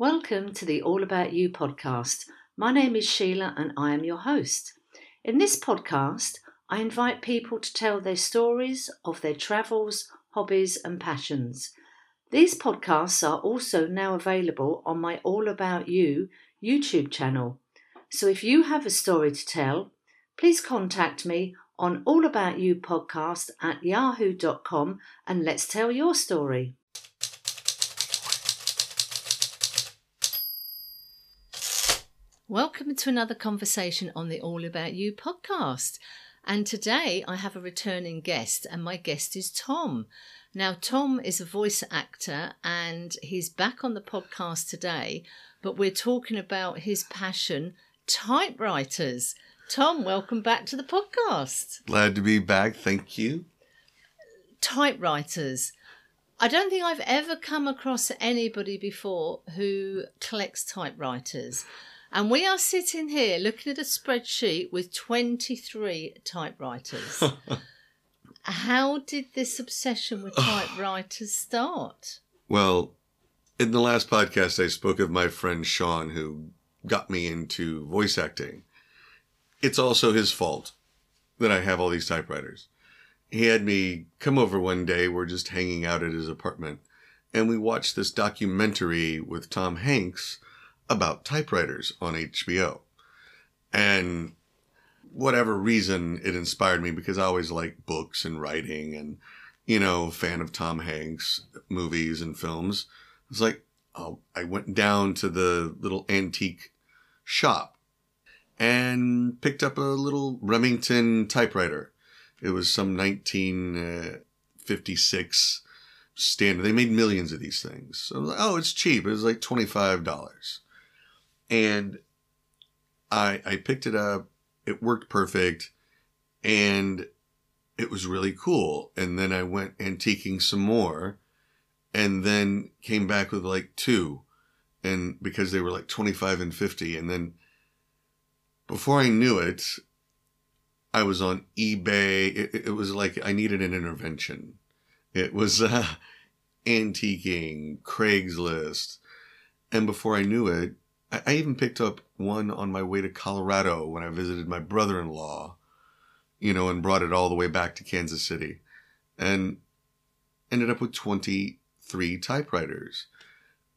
Welcome to the All About You podcast. My name is Sheila and I am your host. In this podcast, I invite people to tell their stories of their travels, hobbies, and passions. These podcasts are also now available on my All About You YouTube channel. So if you have a story to tell, please contact me on All About You podcast at yahoo.com and let's tell your story. Welcome to another conversation on the All About You podcast. And today I have a returning guest, and my guest is Tom. Now, Tom is a voice actor and he's back on the podcast today, but we're talking about his passion, typewriters. Tom, welcome back to the podcast. Glad to be back. Thank you. Typewriters. I don't think I've ever come across anybody before who collects typewriters. And we are sitting here looking at a spreadsheet with 23 typewriters. How did this obsession with typewriters start? Well, in the last podcast, I spoke of my friend Sean, who got me into voice acting. It's also his fault that I have all these typewriters. He had me come over one day. We're just hanging out at his apartment, and we watched this documentary with Tom Hanks about typewriters on HBO. And whatever reason it inspired me because I always like books and writing and, you know, fan of Tom Hanks movies and films. It's like, oh, I went down to the little antique shop and picked up a little Remington typewriter. It was some 1956 uh, standard. They made millions of these things. So oh, it's cheap. It was like $25. And I, I picked it up. It worked perfect and it was really cool. And then I went antiquing some more and then came back with like two and because they were like 25 and 50 and then before I knew it I was on eBay. It, it was like I needed an intervention. It was uh, antiquing Craigslist. And before I knew it I, I even picked up one on my way to Colorado when I visited my brother in law, you know, and brought it all the way back to Kansas City and ended up with 23 typewriters.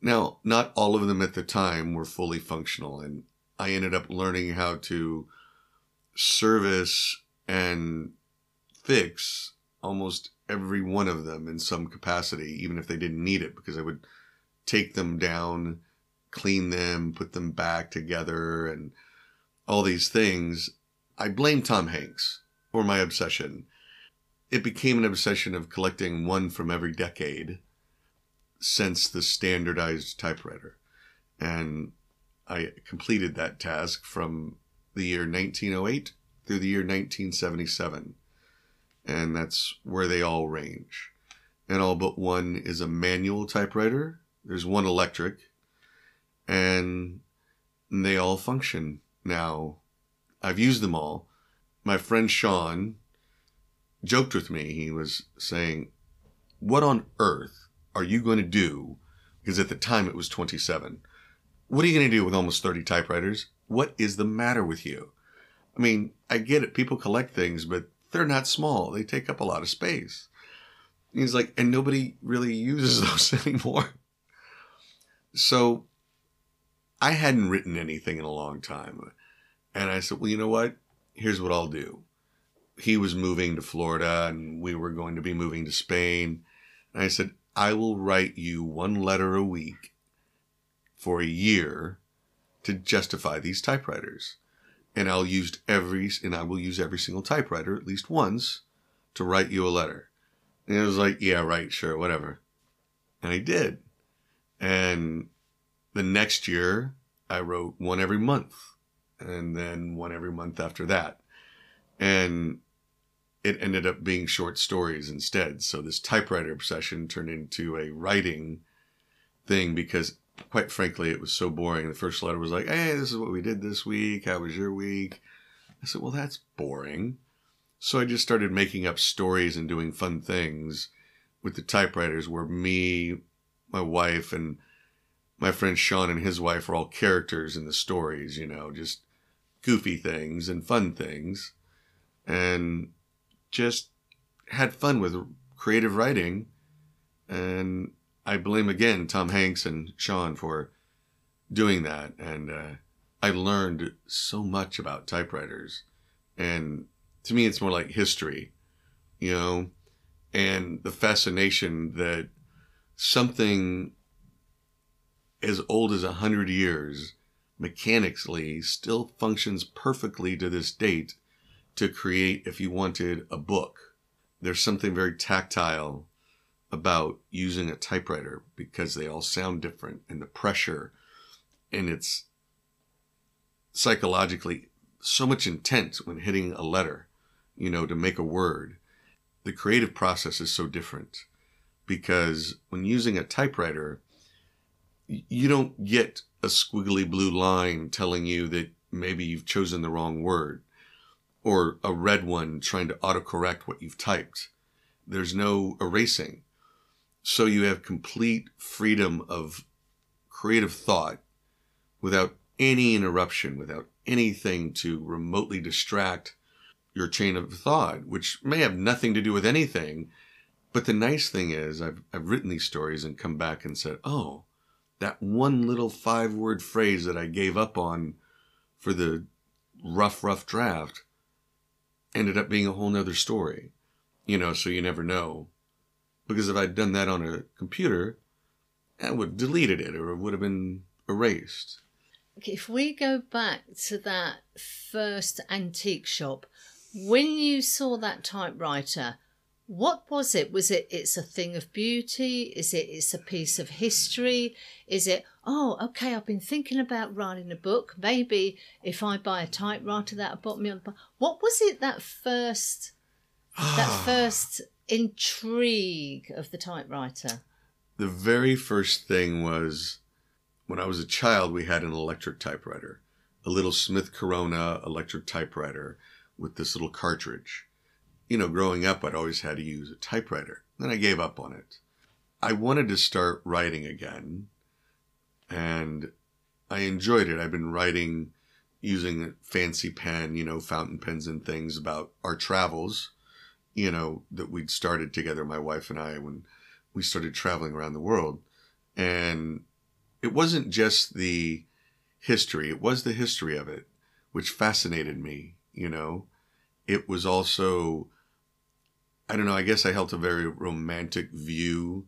Now, not all of them at the time were fully functional, and I ended up learning how to service and fix almost every one of them in some capacity, even if they didn't need it, because I would take them down clean them, put them back together, and all these things. I blame Tom Hanks for my obsession. It became an obsession of collecting one from every decade since the standardized typewriter. And I completed that task from the year 1908 through the year 1977. And that's where they all range. And all but one is a manual typewriter. There's one electric, and they all function now. I've used them all. My friend Sean joked with me. He was saying, What on earth are you going to do? Because at the time it was 27. What are you going to do with almost 30 typewriters? What is the matter with you? I mean, I get it. People collect things, but they're not small. They take up a lot of space. He's like, and nobody really uses those anymore. So I hadn't written anything in a long time. And I said, well, you know what? Here's what I'll do. He was moving to Florida and we were going to be moving to Spain. And I said, I will write you one letter a week for a year to justify these typewriters. And I'll use every, and I will use every single typewriter at least once to write you a letter. And it was like, yeah, right, sure, whatever. And I did. And the next year, I wrote one every month and then one every month after that. And it ended up being short stories instead. So this typewriter obsession turned into a writing thing because quite frankly, it was so boring. The first letter was like, Hey, this is what we did this week. How was your week? I said, Well, that's boring. So I just started making up stories and doing fun things with the typewriters where me, my wife, and my friend Sean and his wife were all characters in the stories, you know, just goofy things and fun things. And just had fun with creative writing. And I blame again Tom Hanks and Sean for doing that. And uh, I learned so much about typewriters. And to me, it's more like history, you know, and the fascination that something as old as a hundred years mechanically still functions perfectly to this date to create, if you wanted, a book. There's something very tactile about using a typewriter because they all sound different and the pressure and it's psychologically so much intent when hitting a letter, you know, to make a word. The creative process is so different because when using a typewriter, you don't get a squiggly blue line telling you that maybe you've chosen the wrong word or a red one trying to autocorrect what you've typed. There's no erasing. So you have complete freedom of creative thought without any interruption, without anything to remotely distract your chain of thought, which may have nothing to do with anything. But the nice thing is, I've, I've written these stories and come back and said, oh, that one little five word phrase that I gave up on for the rough, rough draft ended up being a whole nother story. You know, so you never know. Because if I'd done that on a computer, I would have deleted it or it would have been erased. If we go back to that first antique shop, when you saw that typewriter, what was it? Was it it's a thing of beauty? Is it it's a piece of history? Is it oh okay I've been thinking about writing a book. Maybe if I buy a typewriter that'll put me on. What was it that first that ah. first intrigue of the typewriter? The very first thing was when I was a child, we had an electric typewriter, a little Smith Corona electric typewriter with this little cartridge. You know, growing up, I'd always had to use a typewriter. Then I gave up on it. I wanted to start writing again, and I enjoyed it. I've been writing using a fancy pen, you know, fountain pens and things about our travels you know, that we'd started together, my wife and I, when we started traveling around the world. And it wasn't just the history, it was the history of it, which fascinated me, you know. It was also, I don't know, I guess I held a very romantic view.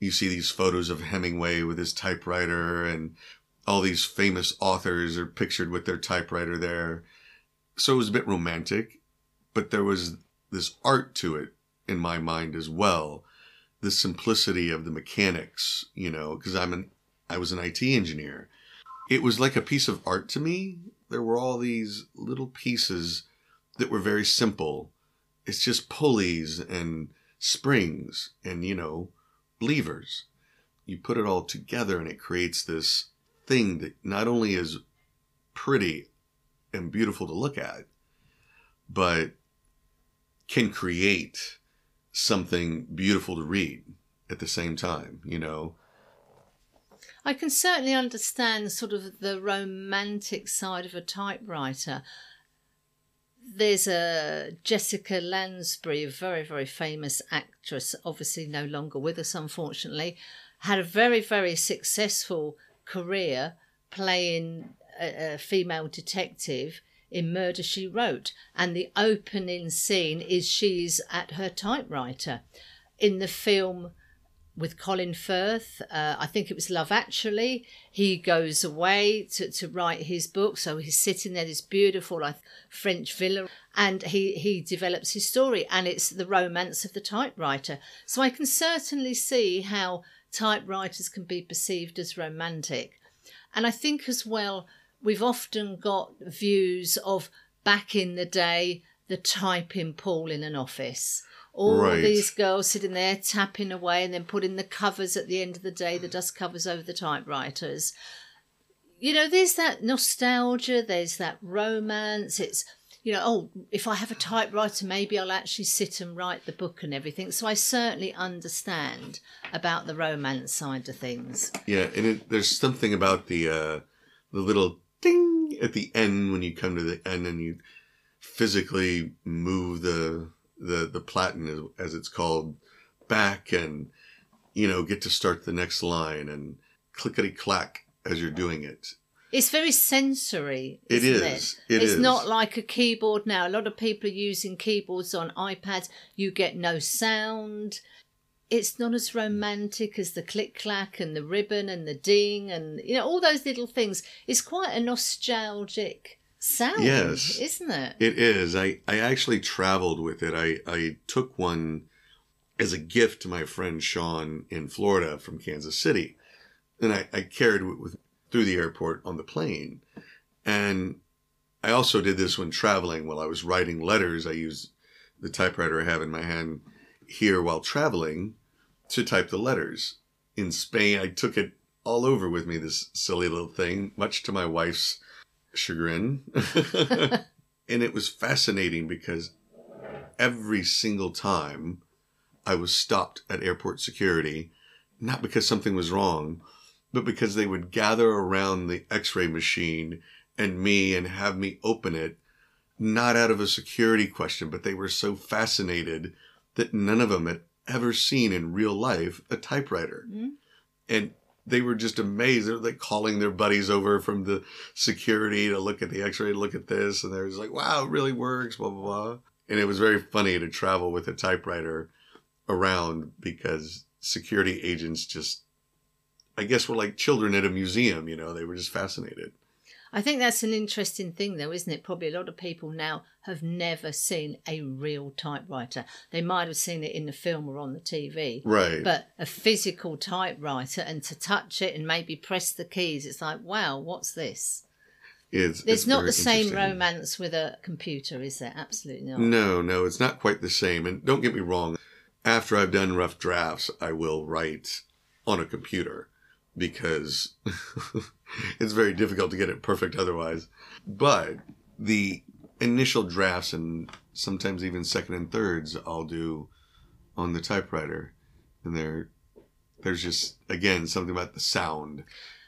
You see these photos of Hemingway with his typewriter, and all these famous authors are pictured with their typewriter there. So it was a bit romantic, but there was this art to it in my mind as well. The simplicity of the mechanics, you know, because I'm an I was an IT engineer. It was like a piece of art to me. There were all these little pieces that were very simple. It's just pulleys and springs and, you know, levers. You put it all together and it creates this thing that not only is pretty and beautiful to look at, but can create something beautiful to read at the same time, you know. I can certainly understand sort of the romantic side of a typewriter. There's a Jessica Lansbury, a very, very famous actress, obviously no longer with us, unfortunately, had a very, very successful career playing a, a female detective in Murder She Wrote. And the opening scene is she's at her typewriter. In the film with Colin Firth, uh, I think it was Love Actually, he goes away to, to write his book. So he's sitting there, this beautiful like, French villa, and he, he develops his story. And it's the romance of the typewriter. So I can certainly see how typewriters can be perceived as romantic. And I think as well, we've often got views of back in the day the typing pool in an office. All right. these girls sitting there tapping away and then putting the covers at the end of the day, the dust covers over the typewriters. You know, there's that nostalgia, there's that romance. It's you know, oh, if I have a typewriter, maybe I'll actually sit and write the book and everything. So I certainly understand about the romance side of things. Yeah, and it, there's something about the uh, the little ding at the end when you come to the end and you physically move the the the platen as, it's called back and you know get to start the next line and clickety clack as you're doing it. It's very sensory. It is. It? It it's is. not like a keyboard now. A lot of people are using keyboards on iPads. You get no sound. It's not as romantic as the click clack and the ribbon and the ding and you know all those little things. It's quite a nostalgic sound, Yes. isn't it? It is. I, I actually traveled with it. I, I took one as a gift to my friend Sean in Florida from Kansas City. And I, I carried it with through the airport on the plane. And I also did this when traveling. While I was writing letters, I used the typewriter I have in my hand here while traveling to type the letters. In Spain, I took it all over with me, this silly little thing, much to my wife's chagrin. and it was fascinating because every single time I was stopped at airport security, not because something was wrong, but because they would gather around the x ray machine and me and have me open it, not out of a security question, but they were so fascinated that none of them had ever seen in real life a typewriter. Mm. And they were just amazed. They were like calling their buddies over from the security to look at the x ray, look at this. And they was like, wow, it really works, blah, blah, blah. And it was very funny to travel with a typewriter around because security agents just, I guess, were like children at a museum, you know, they were just fascinated. I think that's an interesting thing, though, isn't it? Probably a lot of people now have never seen a real typewriter. They might have seen it in the film or on the TV, Right. but a physical typewriter and to touch it and maybe press the keys, it's like, wow, what's this? it's, There's it's not the same romance with a computer, is there? Absolutely not. No, no, it's not quite the same. And don't get me wrong, after I've done rough drafts, I will write on a computer because it's very difficult to get it perfect otherwise. But the initial drafts and sometimes even second and thirds I'll do on the typewriter. And there there's just again something about the sound.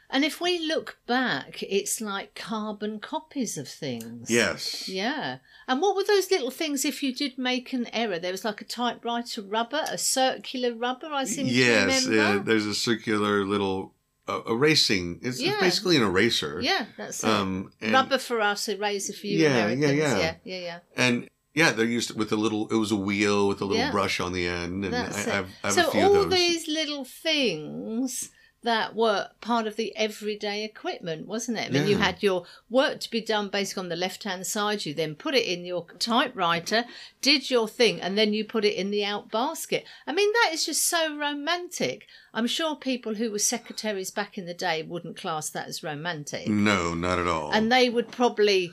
And if we look back, it's like carbon copies of things. Yes. Yeah. And what were those little things if you did make an error? There was like a typewriter rubber, a circular rubber, I seem Yes, to remember. Yes, uh, there's a circular little erasing. It's, it's basically an eraser. yeah, that's. Um, and, rubber for us, eraser for you Yeah, yeah, yeah. yeah, yeah, yeah. and yeah, they're used with a little. It was a wheel with a little Yeah. brush on the end, and I, That's I it. have, I have so a few all of those. these little things that were part of the everyday equipment, wasn't it? I mean, you had your work to be done basically on the left hand side. You then put it in your typewriter, did your thing, and then you put it in the out basket. I mean, that is just so romantic. I'm sure people who were secretaries back in the day wouldn't class that as romantic. No, not at all. And they would probably,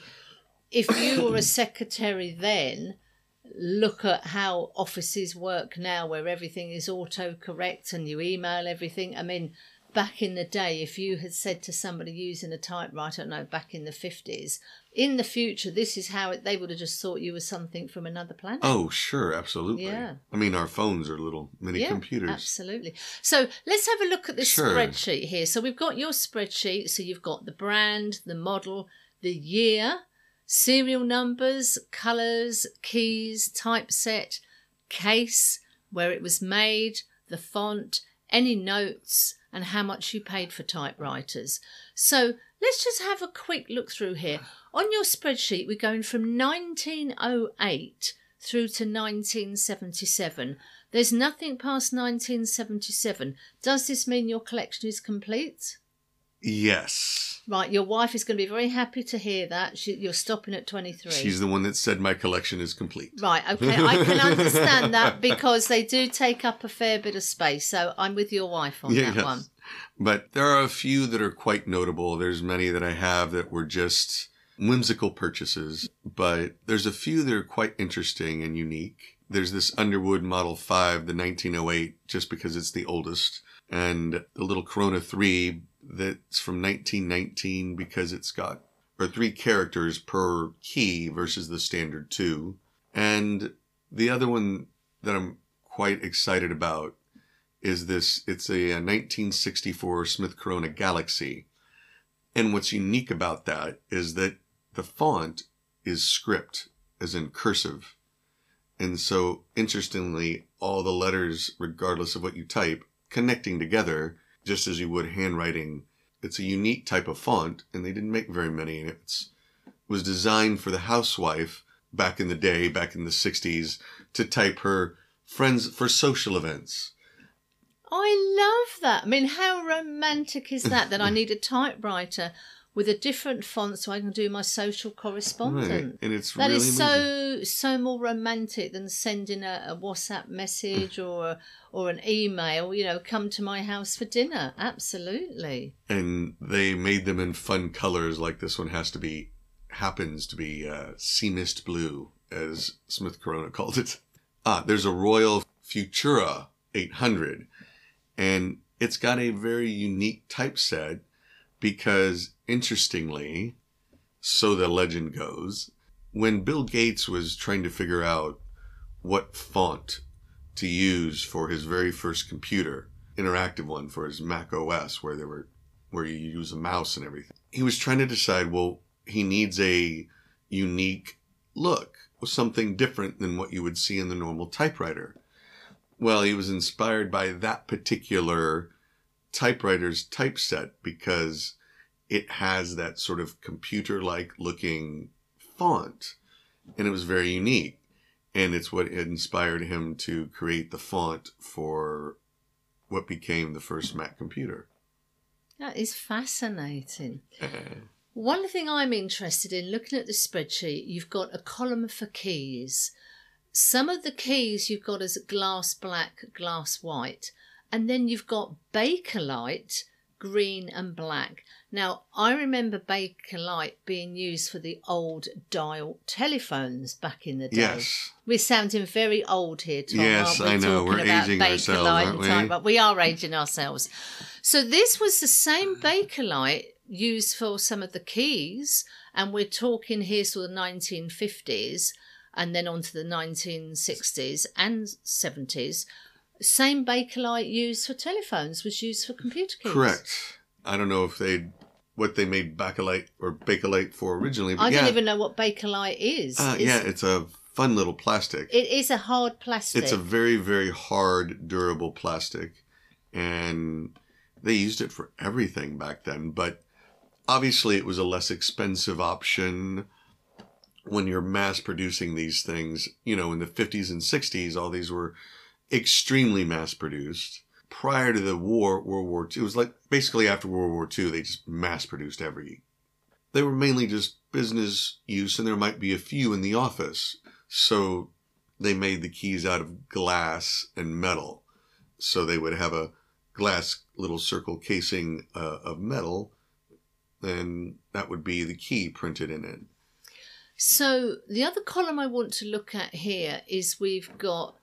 if you were a secretary then, look at how offices work now where everything is autocorrect and you email everything. I mean, back in the day, if you had said to somebody using a typewriter, no, back in the 50s, in the future, this is how it, they would have just thought you were something from another planet. oh, sure, absolutely. Yeah. I mean, our phones are little mini Yeah, computers. Absolutely. So let's have a look at this Sure. spreadsheet here. So we've got your spreadsheet. So you've got the brand, the model, the year, serial numbers, colours, keys, typeset, case, where it was made, the font, any notes, and how much you paid for typewriters. So let's just have a quick look through here. On your spreadsheet, we're going from 1908 through to 1977. There's nothing past 1977. Does this mean your collection is complete? Yes. Right, your wife is going to be very happy to hear that. She, you're stopping at 23. She's the one that said my collection is complete. Right, okay, I can understand that because they do take up a fair bit of space. So I'm with your wife on that yes. one. But there are a few that are quite notable. There's many that I have that were just whimsical purchases, but there's a few that are quite interesting and unique. There's this Underwood Model 5, the 1908, just because it's the oldest, and the little Corona 3 that's from 1919 because it's got or three characters per key versus the standard two. And the other one that I'm quite excited about is this it's a, a 1964 Smith Corona Galaxy. And what's unique about that is that the font is script, as in cursive. And so, interestingly, all the letters, regardless of what you type, connecting together, just as you would handwriting. It's a unique type of font, and they didn't make very many. And It was designed for the housewife back in the day, back in the 60s, to type her friends for social events. I love that. I mean, how romantic is that? that I need a typewriter with a different font so I can do my social correspondence. Right. And it's that really is so so more romantic than sending a, a WhatsApp message or a, or an email. You know, come to my house for dinner. Absolutely. And they made them in fun colors, like this one has to be happens to be uh, sea mist blue, as Smith Corona called it. Ah, there's a Royal Futura 800, and it's got a very unique typeset because interestingly, so the legend goes, when Bill Gates was trying to figure out what font to use for his very first computer, interactive one for his Mac OS, where there were where you use a mouse and everything, he was trying to decide, well, he needs a unique look, something different than what you would see in the normal typewriter. Well, he was inspired by that particular typewriter's typeset because it has that sort of computer like looking font. And it was very unique. And it's what inspired him to create the font for what became the first Mac computer. That is fascinating. One thing I'm interested in looking at the spreadsheet, you've got a column for keys. Some of the keys you've got as glass black, glass white, and then you've got Bakelite, green and black. Now, I remember Bakelite being used for the old dial telephones back in the day. Yes. We're sounding very old here, Tom. Yes, I know. We're aging ourselves, aren't we? but we are aging ourselves. So this was the same Bakelite used for some of the keys, and we're talking here sort of 1950s and then on to the 1960s and 70s. Same Bakelite used for telephones was used for computer keys. Correct. I don't know if they what they made Bakelite or Bakelite for originally. I yeah. don't even know what Bakelite is. Uh, yeah, it's a fun little plastic. It is a hard plastic. It's a very, very hard, durable plastic. And they used it for everything back then. But obviously, it was a less expensive option when you're mass producing these things. You know, in the 50s and 60s, all these were extremely mass produced prior to the war, World War II, it was like basically after World War II, they just mass produced every. They were mainly just business use, and there might be a few in the office. So they made the keys out of glass and metal. So they would have a glass little circle casing uh, of metal, and that would be the key printed in it. So the other column I want to look at here is we've got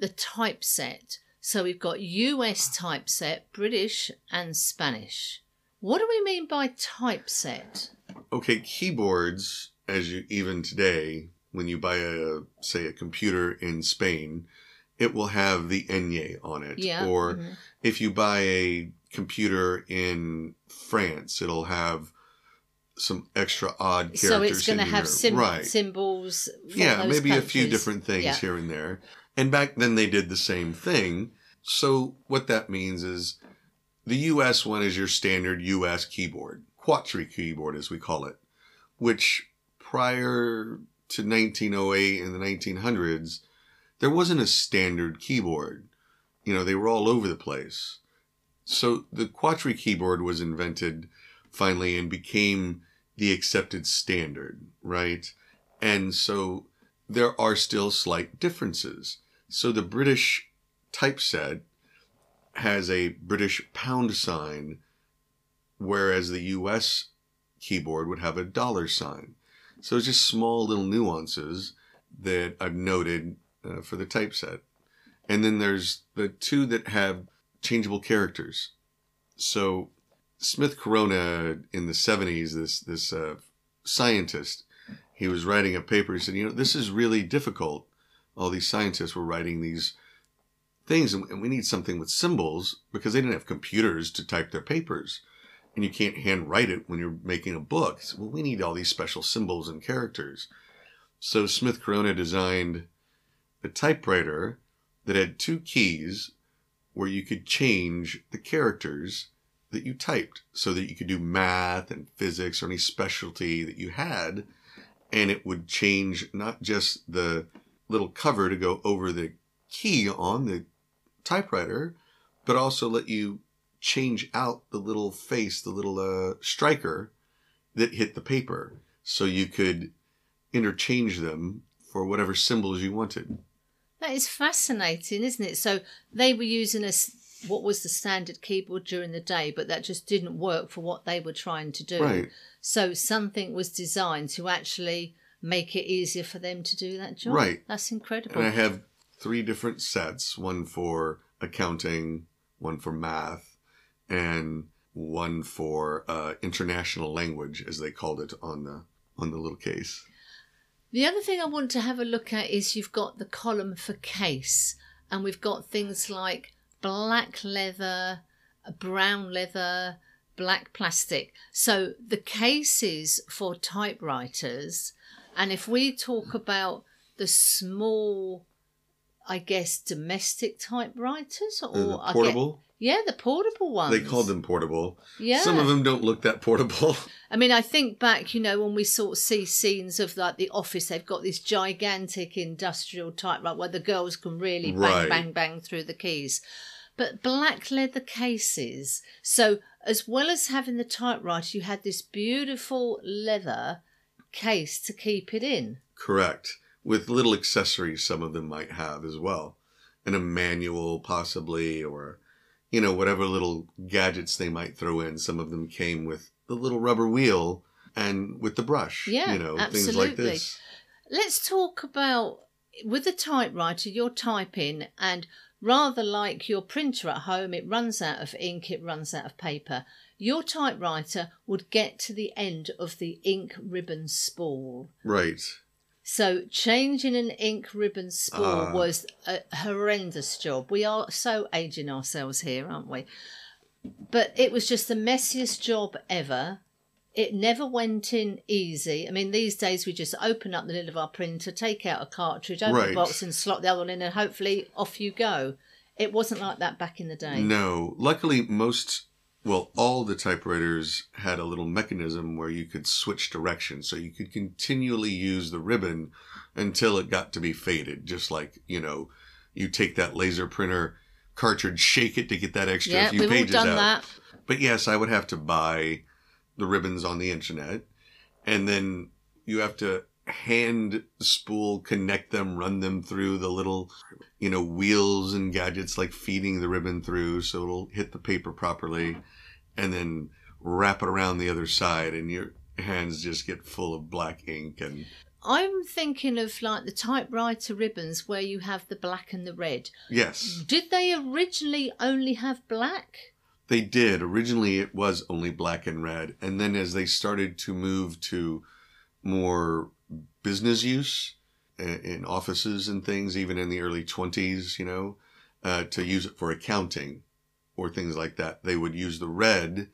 the typeset. So we've got US typeset, British, and Spanish. What do we mean by typeset? Okay, keyboards, as you even today, when you buy a say a computer in Spain, it will have the Enye on it. Yeah. Or mhm. if you buy a computer in France, it'll have some extra odd characters. So it's going to have sim- right. symbols. Yeah, maybe a few different things Yeah. here and there. And back then they did the same thing. So what that means is the US one is your standard US keyboard, QWERTY keyboard as we call it, which prior to 1908 and the 1900s, there wasn't a standard keyboard. You know, they were all over the place. So the QWERTY keyboard was invented finally and became the accepted standard, right? And so there are still slight differences. So the British typeset has a British pound sign, whereas the US keyboard would have a dollar sign. So it's just small little nuances that I've noted uh, for the typeset. And then there's the two that have changeable characters. So Smith Corona in the 70s, this this uh, scientist. He was writing a paper. He said, you know, this is really difficult. All these scientists were writing these things, and we need something with symbols because they didn't have computers to type their papers. And you can't handwrite it when you're making a book. So, well, we need all these special symbols and characters. So Smith Corona designed a typewriter that had two keys where you could change the characters that you typed so that you could do math and physics or any specialty that you had. And it would change not just the little cover to go over the key on the typewriter, but also let you change out the little face, the little uh, striker that hit the paper. So you could interchange them for whatever symbols you wanted. That is fascinating, isn't it? So they were using a what was the standard keyboard during the day, but that just didn't work for what they were trying to do. Right. So something was designed to actually make it easier for them to do that job. Right. That's incredible. And I have three different sets one for accounting, one for math, and one for uh, international language, as they called it on the on the little case. The other thing I want to have a look at is you've got the column for case, and we've got things like black leather, brown leather, black plastic. So the cases for typewriters, and if we talk about the small, I guess, domestic typewriters or the portable. Yeah, the portable ones. They called them portable. Yeah. Some of them don't look that portable. I mean, I think back, you know, when we sort of see scenes of like the office, they've got this gigantic industrial typewriter where the girls can really bang, Right. bang, bang through the keys. But black leather cases. So, as well as having the typewriter, you had this beautiful leather case to keep it in. Correct. With little accessories, some of them might have as well. And a manual, possibly, or, you know, whatever little gadgets they might throw in. Some of them came with the little rubber wheel and with the brush. Yeah, you know, things like this. Let's talk about with the typewriter, you're typing, and rather like your printer at home, it runs out of ink, it runs out of paper. Your typewriter would get to the end of the ink ribbon spool. Right. So changing an ink ribbon spool Ah. was a horrendous job. We are so aging ourselves here, aren't we? But it was just the messiest job ever. It never went in easy. I mean, these days we just open up the lid of our printer, take out a cartridge, open the box, and slot the other one in, and hopefully off you go. It wasn't like that back in the day. No. Luckily, most, well, all the typewriters had a little mechanism where you could switch direction. So you could continually use the ribbon until it got to be faded. Just like, you know, you take that laser printer cartridge, shake it to get that extra Yeah, few we've all pages done out. that. But yes, I would have to buy the ribbons on the internet. And then you have to hand spool, connect them, run them through the little, you know, wheels and gadgets like feeding the ribbon through so it'll hit the paper properly and then wrap it around the other side and your hands just get full of black ink and I'm thinking of like the typewriter ribbons where you have the black and the red. yes Did they originally only have black? They did. Originally, it was only black and red. And then as they started to move to more business use in offices and things, even in the early 20s, you know, uh, to use it for accounting or things like that, they would use the red,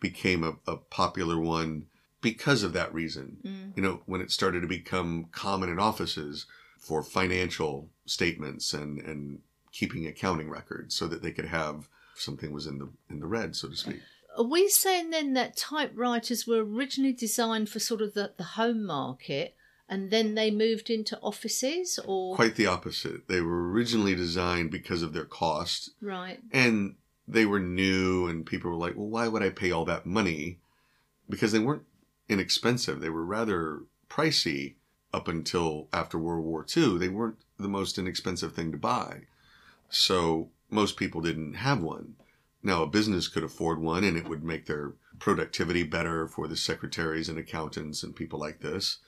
became a, a popular one because of that reason. Mm. You know, when it started to become common in offices for financial statements and, and keeping accounting records so that they could have something was in the in the red, so to speak. Are we saying then that typewriters were originally designed for sort of the, the home market and then they moved into offices or Quite the opposite. They were originally designed because of their cost, right? and they were new, and people were like, "Well, why would I pay all that money?" Because they weren't inexpensive. They were rather pricey up until after World War II. They weren't the most inexpensive thing to buy, so most people didn't have one. Now, a business could afford one, and it would make their productivity better for the secretaries and accountants and people like this.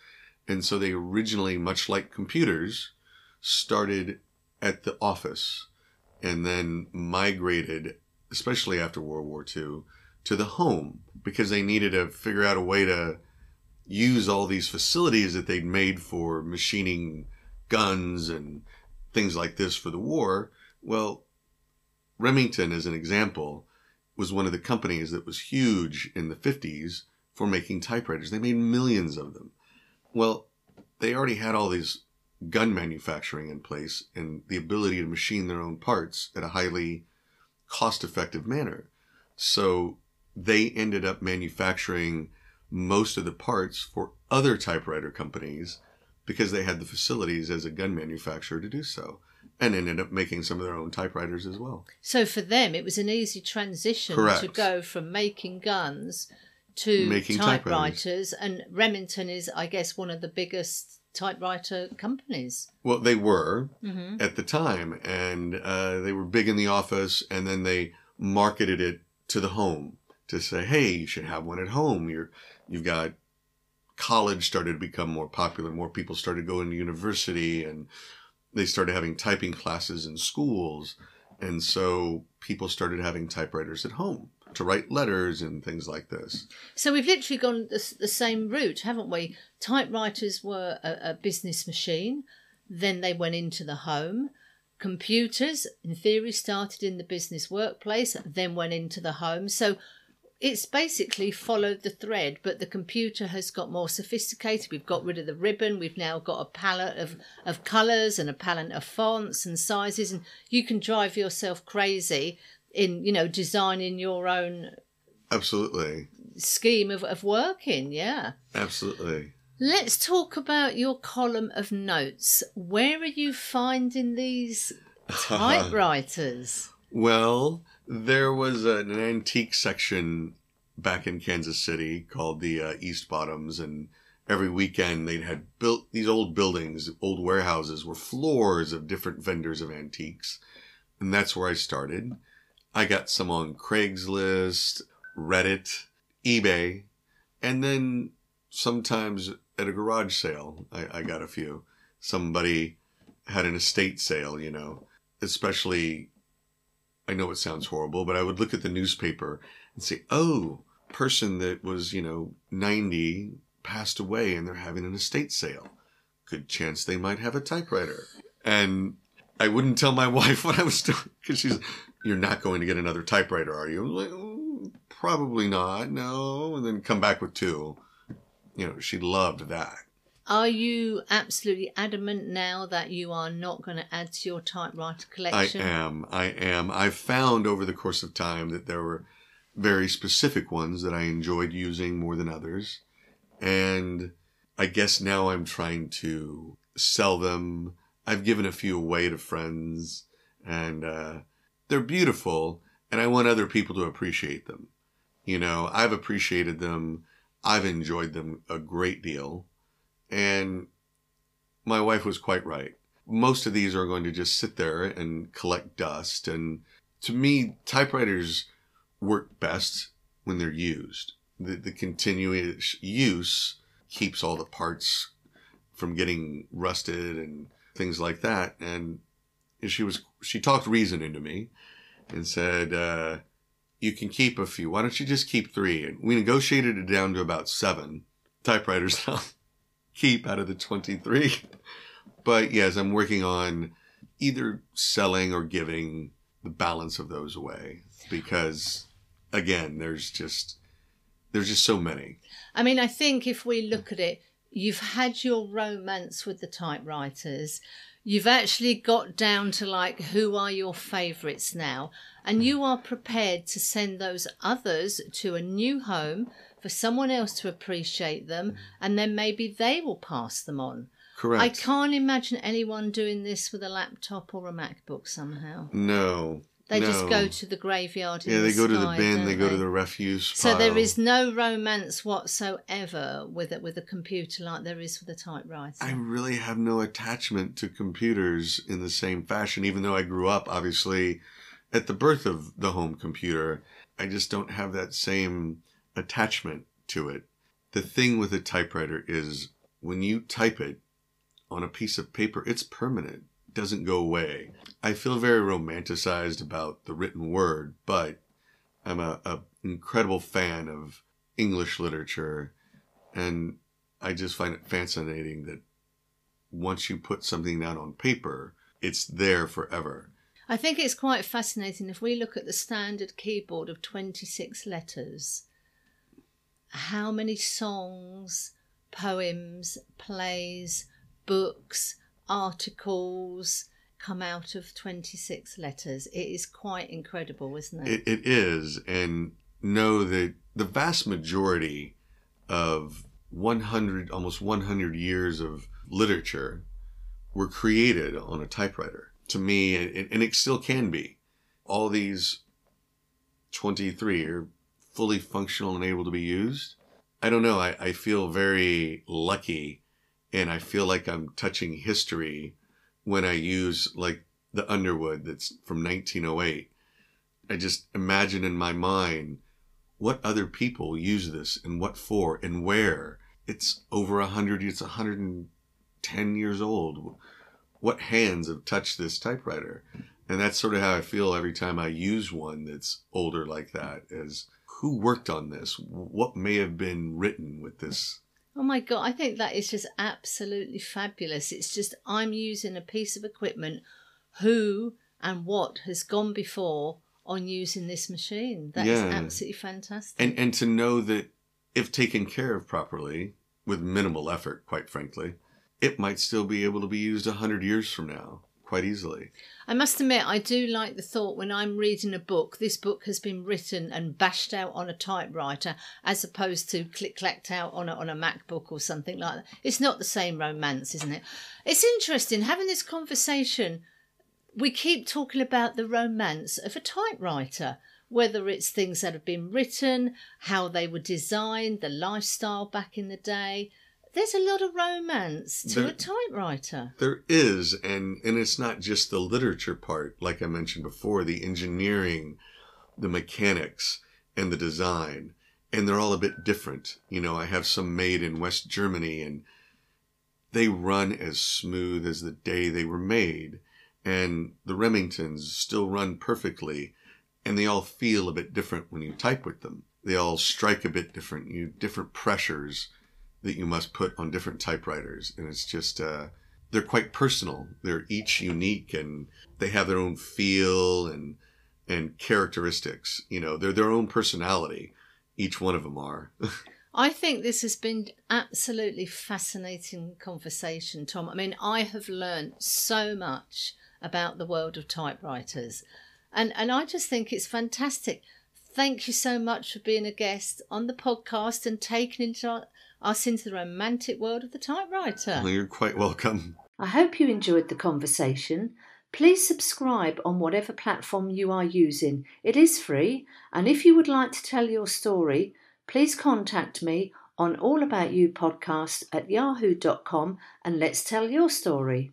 And so they originally, much like computers, started at the office and then migrated, especially after World War II, to the home because they needed to figure out a way to use all these facilities that they'd made for machining guns and things like this for the war. Well, Remington, as an example, was one of the companies that was huge in the 50s for making typewriters. They made millions of them. Well, they already had all these gun manufacturing in place and the ability to machine their own parts at a highly cost effective manner. So they ended up manufacturing most of the parts for other typewriter companies because they had the facilities as a gun manufacturer to do so and ended up making some of their own typewriters as well. So for them, it was an easy transition Correct. to go from making guns to Making typewriters. And Remington is, I guess, one of the biggest typewriter companies. Well, they were hmm at the time, and uh, they were big in the office, and then they marketed it to the home to say, "Hey, you should have one at home. You're, you've got college started to become more popular. More people started going to university, and they started having typing classes in schools, and so people started having typewriters at home to write letters and things like this. So we've literally gone the, the same route, haven't we? Typewriters were a, a business machine, then they went into the home. Computers, in theory, started in the business workplace, then went into the home. So it's basically followed the thread, but the computer has got more sophisticated. We've got rid of the ribbon. We've now got a palette of, of colours and a palette of fonts and sizes, and you can drive yourself crazy in, you know, designing your own Absolutely, scheme of, of working. Yeah. absolutely. Let's talk about your column of notes. Where are you finding these typewriters? Well, there was an antique section back in Kansas City called the uh, East Bottoms, and every weekend they'd had built these old buildings, old warehouses, were floors of different vendors of antiques, and that's where I started. I got some on Craigslist, Reddit, eBay, and then sometimes at a garage sale, I, I got a few. Somebody had an estate sale, you know, especially I know it sounds horrible, but I would look at the newspaper and say, oh, person that was, you know, 90 passed away and they're having an estate sale. Good chance they might have a typewriter. And I wouldn't tell my wife what I was doing because she's, you're not going to get another typewriter, are you? I'm like, "Oh, probably not, no. And then come back with two. You know, she loved that. Are you absolutely adamant now that you are not going to add to your typewriter collection? I am. I am. I've found over the course of time that there were very specific ones that I enjoyed using more than others. And I guess now I'm trying to sell them. I've given a few away to friends and uh, they're beautiful and I want other people to appreciate them. You know, I've appreciated them. I've enjoyed them a great deal. And my wife was quite right most of these are going to just sit there and collect dust. And to me, typewriters work best when they're used. The, the continuous use keeps all the parts from getting rusted and things like that. And she was she talked reason into me and said, uh, "You can keep a few. Why don't you just keep three? And we negotiated it down to about seven typewriters. I'll keep out of the twenty three. But yes, I'm working on either selling or giving the balance of those away because again, there's just there's just so many. I mean, I think if we look at it, you've had your romance with the typewriters. You've actually got down to like who are your favourites now, and you are prepared to send those others to a new home for someone else to appreciate them, and then maybe they will pass them on. Correct. I can't imagine anyone doing this with a laptop or a MacBook somehow. No. They no. just go to the graveyard. in Yeah, they the go to the bin, they go to the refuse Pile. So there is no romance whatsoever with it with a computer like there is with a typewriter. I really have no attachment to computers in the same fashion, even though I grew up, obviously, at the birth of the home computer. I just don't have that same attachment to it. The thing with a typewriter is when you type it on a piece of paper, it's permanent, doesn't go away. I feel very romanticized about the written word, but I'm a, a incredible fan of English literature and I just find it fascinating that once you put something down on paper, it's there forever. I think it's quite fascinating if we look at the standard keyboard of 26 letters, how many songs, poems, plays, books, articles come out of 26 letters. It is quite incredible, isn't it? It, it is. And know that the vast majority of 100, almost 100 years of literature were created on a typewriter. To me, and it still can be. All these 23 are fully functional and able to be used. I don't know. I, I feel very lucky and I feel like I'm touching history when I use like the Underwood that's from 1908. I just imagine in my mind what other people use this and what for and where. It's over a hundred. It's a hundred and ten years old. What hands have touched this typewriter? And that's sort of how I feel every time I use one that's older like that. Is who worked on this? What may have been written with this? Oh my god, I think that is just absolutely fabulous. It's just I'm using a piece of equipment. Who and what has gone before on using this machine. That yeah. is absolutely fantastic. And and to know that if taken care of properly, with minimal effort, quite frankly, it might still be able to be used a hundred years from now quite easily. I must admit, I do like the thought when I'm reading a book, this book has been written and bashed out on a typewriter as opposed to click clacked out on a, on a MacBook or something like that. It's not the same romance, isn't it? It's interesting having this conversation we keep talking about the romance of a typewriter, whether it's things that have been written, how they were designed, the lifestyle back in the day. There's a lot of romance to there, a typewriter. There is, and, and it's not just the literature part, like I mentioned before, the engineering, the mechanics, and the design. And they're all a bit different. You know, I have some made in West Germany, and they run as smooth as the day they were made and the Remingtons still run perfectly, and they all feel a bit different when you type with them. They all strike a bit different. You different pressures that you must put on different typewriters, and it's just uh, they're quite personal. They're each unique, and they have their own feel and and characteristics. You know, they're their own personality. Each one of them are. I think this has been absolutely fascinating conversation, Tom. I mean, I have learned so much about the world of typewriters. And, and I just think it's fantastic. Thank you so much for being a guest on the podcast and taking into, us into the romantic world of the typewriter. Well, you're quite welcome. I hope you enjoyed the conversation. Please subscribe on whatever platform you are using. It is free, and if you would like to tell your story, please contact me on All About You podcast at yahoo.com and let's tell your story.